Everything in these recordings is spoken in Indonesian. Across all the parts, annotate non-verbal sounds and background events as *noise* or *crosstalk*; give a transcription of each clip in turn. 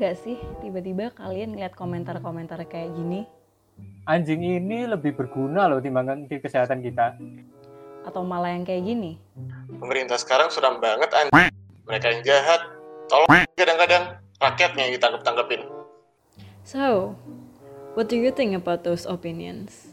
gak sih tiba-tiba kalian ngeliat komentar-komentar kayak gini? Anjing ini lebih berguna loh timbangan di kesehatan kita. Atau malah yang kayak gini? Pemerintah sekarang suram banget anjing. Mereka yang jahat. Tolong kadang-kadang rakyatnya yang ditangkap-tangkapin. So, what do you think about those opinions?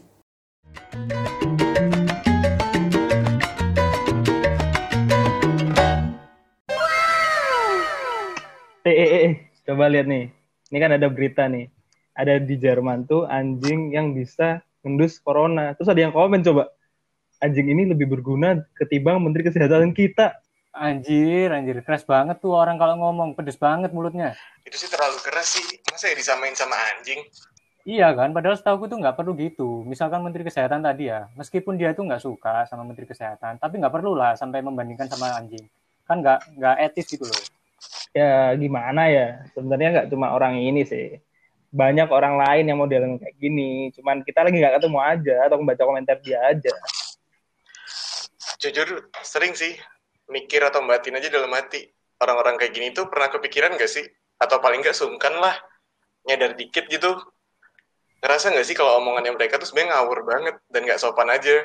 Eh, eh, eh, coba lihat nih. Ini kan ada berita nih. Ada di Jerman tuh anjing yang bisa ngendus corona. Terus ada yang komen coba. Anjing ini lebih berguna ketimbang Menteri Kesehatan kita. Anjir, anjir. Keras banget tuh orang kalau ngomong. Pedes banget mulutnya. Itu sih terlalu keras sih. Masa ya disamain sama anjing? Iya kan, padahal setahu tuh nggak perlu gitu. Misalkan Menteri Kesehatan tadi ya, meskipun dia tuh nggak suka sama Menteri Kesehatan, tapi nggak perlu lah sampai membandingkan sama anjing. Kan nggak nggak etis gitu loh. Ya gimana ya, sebenarnya nggak cuma orang ini sih. Banyak orang lain yang modelnya kayak gini. Cuman kita lagi nggak ketemu aja atau membaca komentar dia aja. Jujur, sering sih mikir atau batin aja dalam hati. Orang-orang kayak gini tuh pernah kepikiran gak sih? Atau paling nggak sungkan lah. Nyadar dikit gitu. Ngerasa nggak sih kalau omongannya mereka tuh sebenarnya ngawur banget dan nggak sopan aja.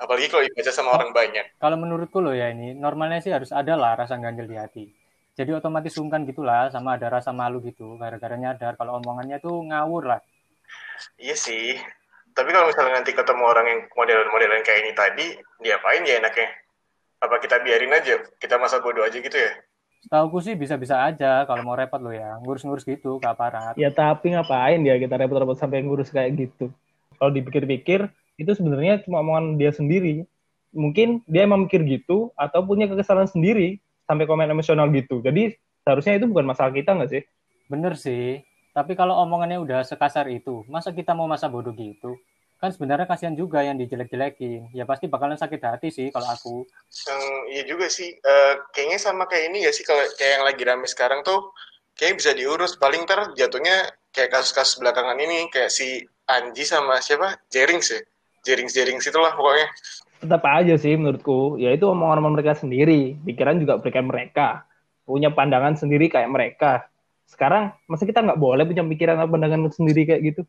Apalagi kalau dibaca sama orang banyak. Kalau menurutku loh ya ini, normalnya sih harus ada lah rasa ganjel di hati. Jadi otomatis sungkan gitulah, sama ada rasa malu gitu, gara-gara nyadar kalau omongannya tuh ngawur lah. Iya sih. Tapi kalau misalnya nanti ketemu orang yang modelan-modelan kayak ini tadi, diapain ya enaknya? Apa kita biarin aja? Kita masa bodoh aja gitu ya? Setahuku sih bisa-bisa aja kalau mau repot lo ya, ngurus-ngurus gitu ke aparat. Ya tapi ngapain dia kita repot-repot sampai ngurus kayak gitu. Kalau dipikir-pikir, itu sebenarnya cuma omongan dia sendiri. Mungkin dia emang mikir gitu, atau punya kekesalan sendiri, sampai komen emosional gitu. Jadi seharusnya itu bukan masalah kita nggak sih? Bener sih, tapi kalau omongannya udah sekasar itu, masa kita mau masa bodoh gitu? Kan sebenarnya kasihan juga yang dijelek-jelekin. Ya pasti bakalan sakit hati sih kalau aku. Yang iya juga sih. Eh, kayaknya sama kayak ini ya sih kalau kayak yang lagi rame sekarang tuh kayaknya bisa diurus. Paling ntar jatuhnya kayak kasus-kasus belakangan ini kayak si Anji sama siapa? Jerings ya. Jerings-jerings itulah pokoknya. Tetap aja sih menurutku, ya itu omongan mereka sendiri. Pikiran juga berikan mereka. Punya pandangan sendiri kayak mereka. Sekarang, masa kita nggak boleh punya pikiran atau pandangan sendiri kayak gitu?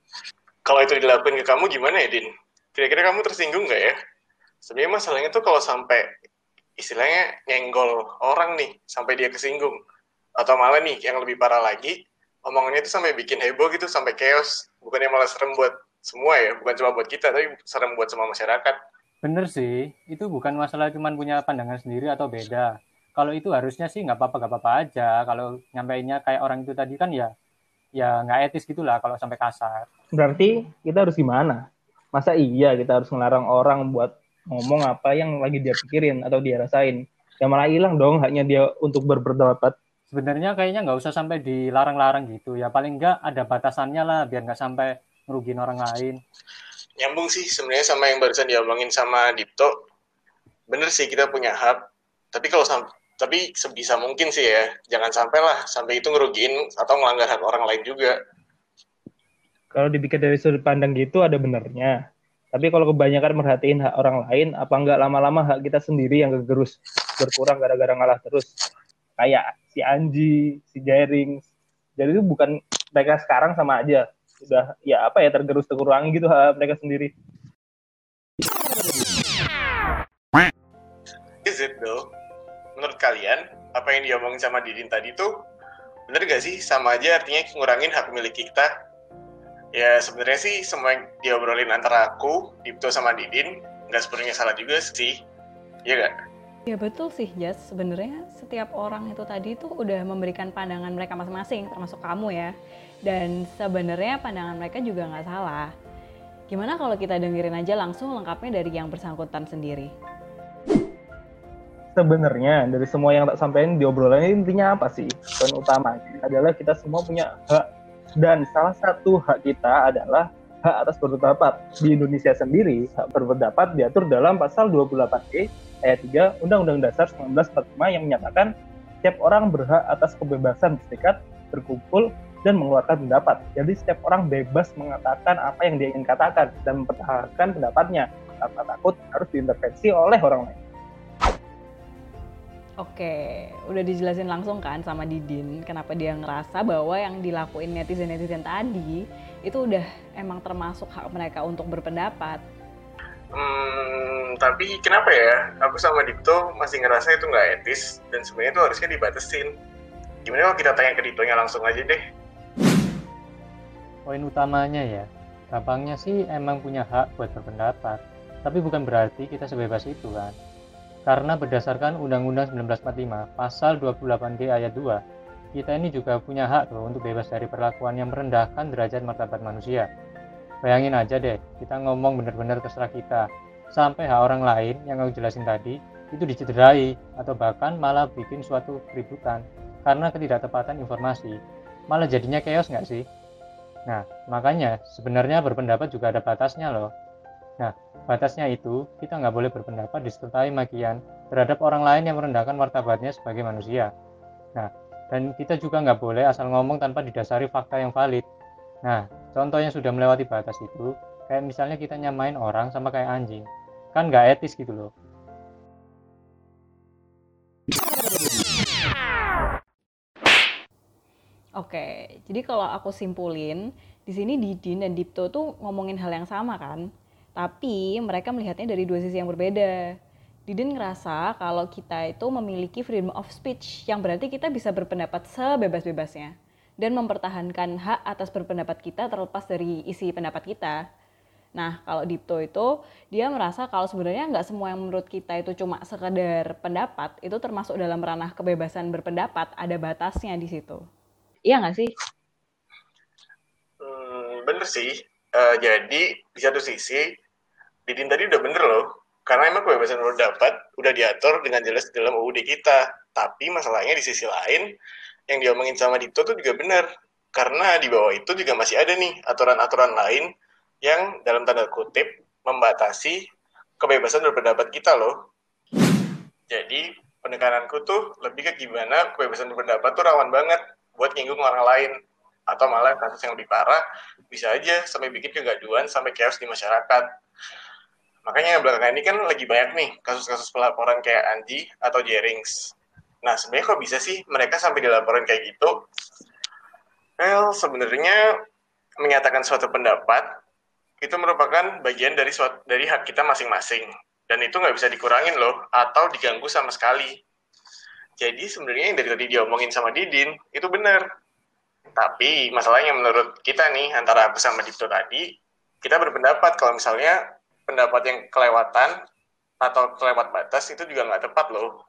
Kalau itu dilakuin ke kamu gimana ya, Din? Kira-kira kamu tersinggung nggak ya? Sebenarnya masalahnya tuh kalau sampai istilahnya nyenggol orang nih, sampai dia kesinggung. Atau malah nih, yang lebih parah lagi, omongannya itu sampai bikin heboh gitu, sampai chaos. Bukannya malah serem buat semua ya, bukan cuma buat kita, tapi serem buat semua masyarakat. Bener sih, itu bukan masalah cuman punya pandangan sendiri atau beda. Kalau itu harusnya sih nggak apa-apa, nggak apa-apa aja. Kalau nyampeinnya kayak orang itu tadi kan ya, ya nggak etis gitulah kalau sampai kasar. Berarti kita harus gimana? Masa iya kita harus ngelarang orang buat ngomong apa yang lagi dia pikirin atau dia rasain? Ya malah hilang dong haknya dia untuk berpendapat. Sebenarnya kayaknya nggak usah sampai dilarang-larang gitu. Ya paling nggak ada batasannya lah, biar nggak sampai ngerugiin orang lain. Nyambung sih sebenarnya sama yang barusan diomongin sama Dipto. Bener sih kita punya hak. Tapi kalau tapi sebisa mungkin sih ya, jangan sampai lah sampai itu ngerugiin atau melanggar hak orang lain juga. Kalau dipikir dari sudut pandang gitu ada benernya. Tapi kalau kebanyakan merhatiin hak orang lain, apa enggak lama-lama hak kita sendiri yang kegerus berkurang gara-gara ngalah terus. Kayak si Anji, si Jaring. Jadi itu bukan mereka sekarang sama aja. Sudah ya apa ya tergerus terkurangi gitu hak mereka sendiri. Is it though? Menurut kalian, apa yang diomongin sama Didin tadi tuh bener gak sih? Sama aja artinya ngurangin hak milik kita. Ya sebenarnya sih semua yang diobrolin antara aku, Dipto sama Didin nggak sepenuhnya salah juga sih. Iya gak? Ya betul sih, Jas. Sebenarnya setiap orang itu tadi tuh udah memberikan pandangan mereka masing-masing, termasuk kamu ya. Dan sebenarnya pandangan mereka juga nggak salah. Gimana kalau kita dengerin aja langsung lengkapnya dari yang bersangkutan sendiri? Sebenarnya dari semua yang tak sampaikan di obrolan ini intinya apa sih? Dan utama adalah kita semua punya hak dan salah satu hak kita adalah hak atas berpendapat. Di Indonesia sendiri, hak berpendapat diatur dalam pasal 28E ayat 3 Undang-Undang Dasar 1945 yang menyatakan setiap orang berhak atas kebebasan berserikat, berkumpul, dan mengeluarkan pendapat. Jadi setiap orang bebas mengatakan apa yang dia ingin katakan dan mempertahankan pendapatnya tanpa takut harus diintervensi oleh orang lain. Oke, udah dijelasin langsung kan sama Didin kenapa dia ngerasa bahwa yang dilakuin netizen-netizen tadi itu udah emang termasuk hak mereka untuk berpendapat. Hmm, tapi kenapa ya? Aku sama Dipto masih ngerasa itu nggak etis dan sebenarnya itu harusnya dibatasin. Gimana kalau kita tanya ke Diptonya langsung aja deh? Poin utamanya ya, gampangnya sih emang punya hak buat berpendapat, tapi bukan berarti kita sebebas itu kan. Karena berdasarkan Undang-Undang 1945 Pasal 28D ayat 2, kita ini juga punya hak loh untuk bebas dari perlakuan yang merendahkan derajat martabat manusia. Bayangin aja deh, kita ngomong bener-bener terserah kita, sampai hak orang lain yang aku jelasin tadi itu dicederai atau bahkan malah bikin suatu keributan karena ketidaktepatan informasi. Malah jadinya chaos nggak sih? Nah, makanya sebenarnya berpendapat juga ada batasnya loh. Nah, batasnya itu kita nggak boleh berpendapat disertai makian terhadap orang lain yang merendahkan martabatnya sebagai manusia. Nah, dan kita juga nggak boleh asal ngomong tanpa didasari fakta yang valid. Nah, contoh yang sudah melewati batas itu, kayak misalnya kita nyamain orang sama kayak anjing. Kan nggak etis gitu loh. Jadi kalau aku simpulin, di sini Didin dan Dipto tuh ngomongin hal yang sama kan? Tapi mereka melihatnya dari dua sisi yang berbeda. Didin ngerasa kalau kita itu memiliki freedom of speech, yang berarti kita bisa berpendapat sebebas-bebasnya dan mempertahankan hak atas berpendapat kita terlepas dari isi pendapat kita. Nah, kalau Dipto itu dia merasa kalau sebenarnya nggak semua yang menurut kita itu cuma sekedar pendapat, itu termasuk dalam ranah kebebasan berpendapat, ada batasnya di situ. Iya nggak sih? Bener sih. Uh, jadi di satu sisi Didin tadi udah bener loh, karena emang kebebasan berpendapat udah diatur dengan jelas dalam UUD kita. Tapi masalahnya di sisi lain, yang diomongin sama Dito tuh juga bener. Karena di bawah itu juga masih ada nih aturan-aturan lain yang dalam tanda kutip membatasi kebebasan berpendapat kita loh. Jadi penekananku tuh lebih ke gimana kebebasan berpendapat tuh rawan banget buat nyinggung orang lain atau malah kasus yang lebih parah bisa aja sampai bikin kegaduhan sampai chaos di masyarakat Makanya belakangan ini kan lagi banyak nih kasus-kasus pelaporan kayak Anji atau Jerings. Nah, sebenarnya kok bisa sih mereka sampai dilaporin kayak gitu? Well, sebenarnya menyatakan suatu pendapat itu merupakan bagian dari suatu, dari hak kita masing-masing. Dan itu nggak bisa dikurangin loh, atau diganggu sama sekali. Jadi sebenarnya yang dari tadi diomongin sama Didin, itu benar. Tapi masalahnya menurut kita nih, antara aku sama Dito tadi, kita berpendapat kalau misalnya pendapat yang kelewatan atau kelewat batas itu juga nggak tepat loh.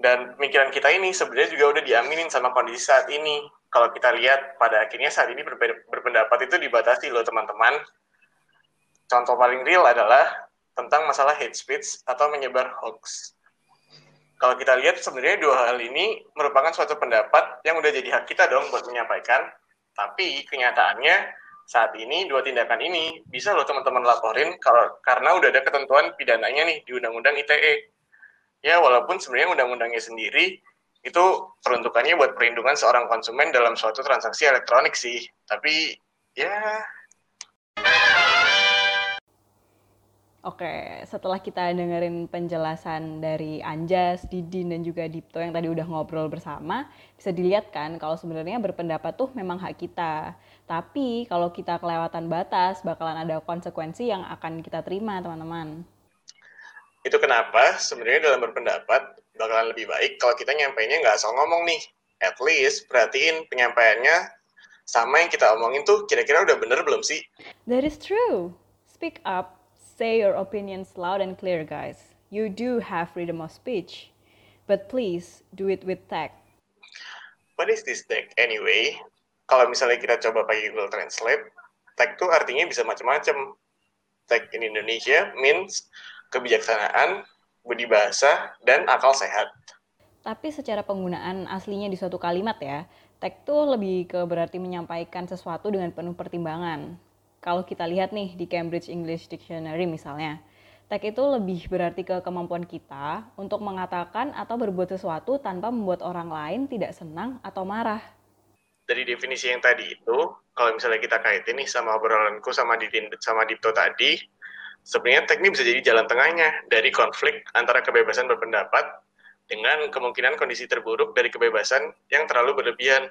Dan pemikiran kita ini sebenarnya juga udah diaminin sama kondisi saat ini. Kalau kita lihat pada akhirnya saat ini berpendapat itu dibatasi loh teman-teman. Contoh paling real adalah tentang masalah hate speech atau menyebar hoax. Kalau kita lihat sebenarnya dua hal ini merupakan suatu pendapat yang udah jadi hak kita dong buat menyampaikan, tapi kenyataannya saat ini dua tindakan ini bisa loh teman-teman laporin kalau karena udah ada ketentuan pidananya nih di Undang-Undang ITE. Ya walaupun sebenarnya undang-undangnya sendiri itu peruntukannya buat perlindungan seorang konsumen dalam suatu transaksi elektronik sih. Tapi ya Oke, setelah kita dengerin penjelasan dari Anjas, Didin, dan juga Dipto yang tadi udah ngobrol bersama, bisa dilihat kan kalau sebenarnya berpendapat tuh memang hak kita. Tapi kalau kita kelewatan batas, bakalan ada konsekuensi yang akan kita terima, teman-teman. Itu kenapa sebenarnya dalam berpendapat bakalan lebih baik kalau kita nyampainya nggak asal ngomong nih. At least perhatiin penyampaiannya sama yang kita omongin tuh kira-kira udah bener belum sih? That is true. Speak up Say your opinions loud and clear, guys. You do have freedom of speech, but please do it with tact. What is this tact anyway? Kalau misalnya kita coba pakai Google Translate, tact itu artinya bisa macam-macam. Tact in Indonesia means kebijaksanaan, budi bahasa, dan akal sehat. Tapi secara penggunaan aslinya di suatu kalimat ya, tact itu lebih ke berarti menyampaikan sesuatu dengan penuh pertimbangan kalau kita lihat nih di Cambridge English Dictionary misalnya, tag itu lebih berarti ke kemampuan kita untuk mengatakan atau berbuat sesuatu tanpa membuat orang lain tidak senang atau marah. Dari definisi yang tadi itu, kalau misalnya kita kaitin nih sama obrolanku sama Didin sama Dipto tadi, sebenarnya tag ini bisa jadi jalan tengahnya dari konflik antara kebebasan berpendapat dengan kemungkinan kondisi terburuk dari kebebasan yang terlalu berlebihan.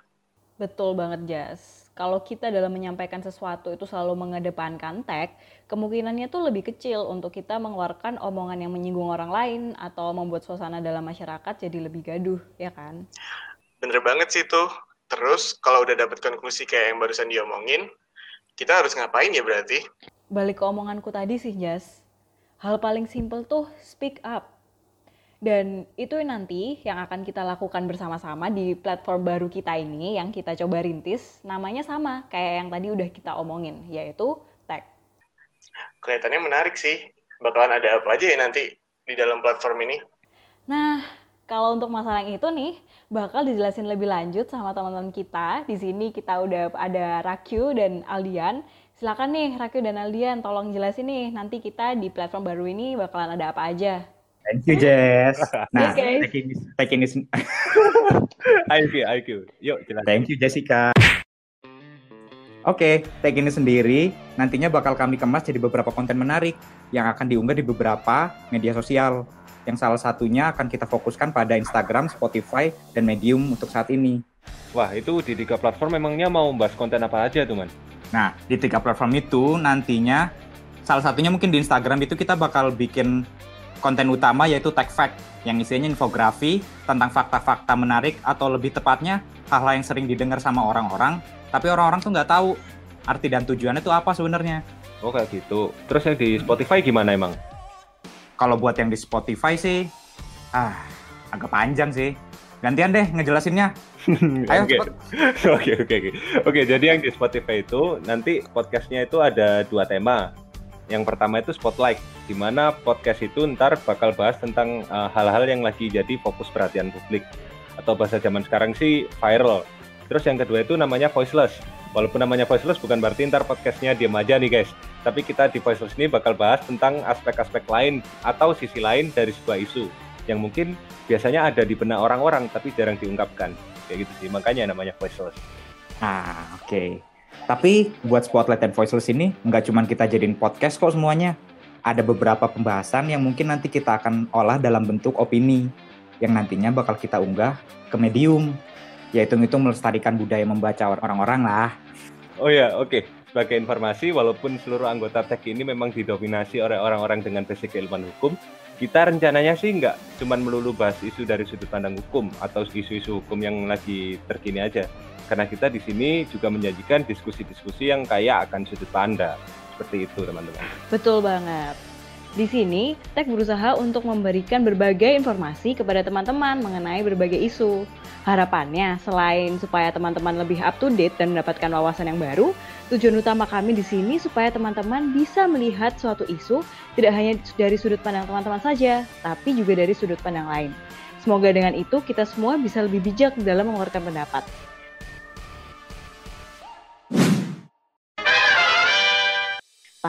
Betul banget, Jas. Kalau kita dalam menyampaikan sesuatu itu selalu mengedepankan tag, kemungkinannya tuh lebih kecil untuk kita mengeluarkan omongan yang menyinggung orang lain atau membuat suasana dalam masyarakat jadi lebih gaduh, ya kan? Bener banget sih tuh. Terus kalau udah dapet konklusi kayak yang barusan diomongin, kita harus ngapain ya berarti? Balik ke omonganku tadi sih, Jas. Hal paling simple tuh speak up dan itu nanti yang akan kita lakukan bersama-sama di platform baru kita ini yang kita coba rintis, namanya sama kayak yang tadi udah kita omongin, yaitu tag. Kelihatannya menarik sih. Bakalan ada apa aja ya nanti di dalam platform ini? Nah, kalau untuk masalah yang itu nih, bakal dijelasin lebih lanjut sama teman-teman kita. Di sini kita udah ada Rakyu dan Aldian. Silakan nih Rakyu dan Aldian, tolong jelasin nih nanti kita di platform baru ini bakalan ada apa aja. Thank you, Jess. *laughs* Nah, Okay. taking this, taking this. *laughs* IQ, IQ. Yuk, jelas. Thank you, Jessica. Oke, tag ini sendiri nantinya bakal kami kemas jadi beberapa konten menarik yang akan diunggah di beberapa media sosial. Yang salah satunya akan kita fokuskan pada Instagram, Spotify, dan Medium untuk saat ini. Wah, itu di tiga platform memangnya mau membahas konten apa aja tuh, Man? Nah, di tiga platform itu nantinya salah satunya mungkin di Instagram itu kita bakal bikin konten utama yaitu tag fact yang isinya infografi tentang fakta-fakta menarik atau lebih tepatnya hal-hal yang sering didengar sama orang-orang tapi orang-orang tuh nggak tahu arti dan tujuannya itu apa sebenarnya. Oh, kayak gitu. Terus yang di Spotify gimana emang? Kalau buat yang di Spotify sih ah agak panjang sih. Gantian deh ngejelasinnya. *laughs* Ayo. *laughs* Oke, oke, oke. Oke, jadi yang di Spotify itu nanti podcastnya itu ada dua tema. Yang pertama itu Spotlight, di mana podcast itu ntar bakal bahas tentang uh, hal-hal yang lagi jadi fokus perhatian publik. Atau bahasa zaman sekarang sih viral. Terus yang kedua itu namanya Voiceless. Walaupun namanya Voiceless bukan berarti ntar podcastnya diam aja nih guys. Tapi kita di Voiceless ini bakal bahas tentang aspek-aspek lain atau sisi lain dari sebuah isu. Yang mungkin biasanya ada di benak orang-orang tapi jarang diungkapkan. Kayak gitu sih, makanya namanya Voiceless. Nah, oke. Tapi buat Spotlight dan Voiceless ini nggak cuma kita jadiin podcast kok semuanya. Ada beberapa pembahasan yang mungkin nanti kita akan olah dalam bentuk opini yang nantinya bakal kita unggah ke medium. Yaitu itu melestarikan budaya membaca orang-orang lah. Oh ya, oke. Sebagai informasi, walaupun seluruh anggota TEK ini memang didominasi oleh orang-orang dengan basic keilmuan hukum, kita rencananya sih nggak cuma melulu bahas isu dari sudut pandang hukum atau isu-isu hukum yang lagi terkini aja. Karena kita di sini juga menyajikan diskusi-diskusi yang kaya akan sudut pandang. Seperti itu, teman-teman. Betul banget. Di sini, Tech berusaha untuk memberikan berbagai informasi kepada teman-teman mengenai berbagai isu. Harapannya, selain supaya teman-teman lebih up to date dan mendapatkan wawasan yang baru, tujuan utama kami di sini supaya teman-teman bisa melihat suatu isu tidak hanya dari sudut pandang teman-teman saja, tapi juga dari sudut pandang lain. Semoga dengan itu kita semua bisa lebih bijak dalam mengeluarkan pendapat.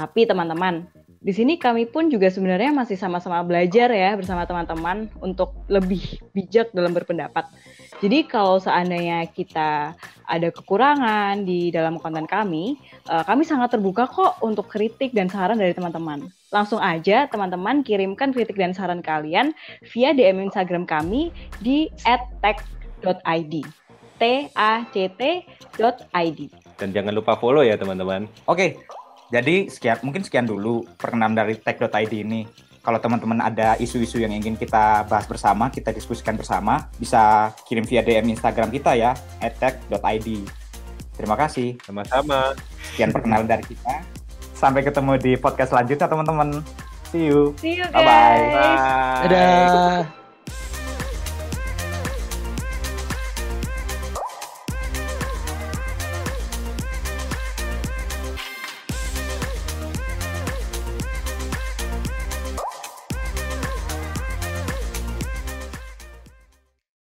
Tapi teman-teman, di sini kami pun juga sebenarnya masih sama-sama belajar ya bersama teman-teman untuk lebih bijak dalam berpendapat. Jadi kalau seandainya kita ada kekurangan di dalam konten kami, eh, kami sangat terbuka kok untuk kritik dan saran dari teman-teman. Langsung aja teman-teman kirimkan kritik dan saran kalian via DM Instagram kami di @tech.id. T A C T.id. Dan jangan lupa follow ya, teman-teman. Oke, jadi sekian mungkin sekian dulu perkenalan dari tech.id ini. Kalau teman-teman ada isu-isu yang ingin kita bahas bersama, kita diskusikan bersama, bisa kirim via DM Instagram kita ya, @tech.id. Terima kasih. Sama-sama. Sekian perkenalan dari kita. Sampai ketemu di podcast selanjutnya teman-teman. See you. See you guys. Bye-bye. Bye. Dadah.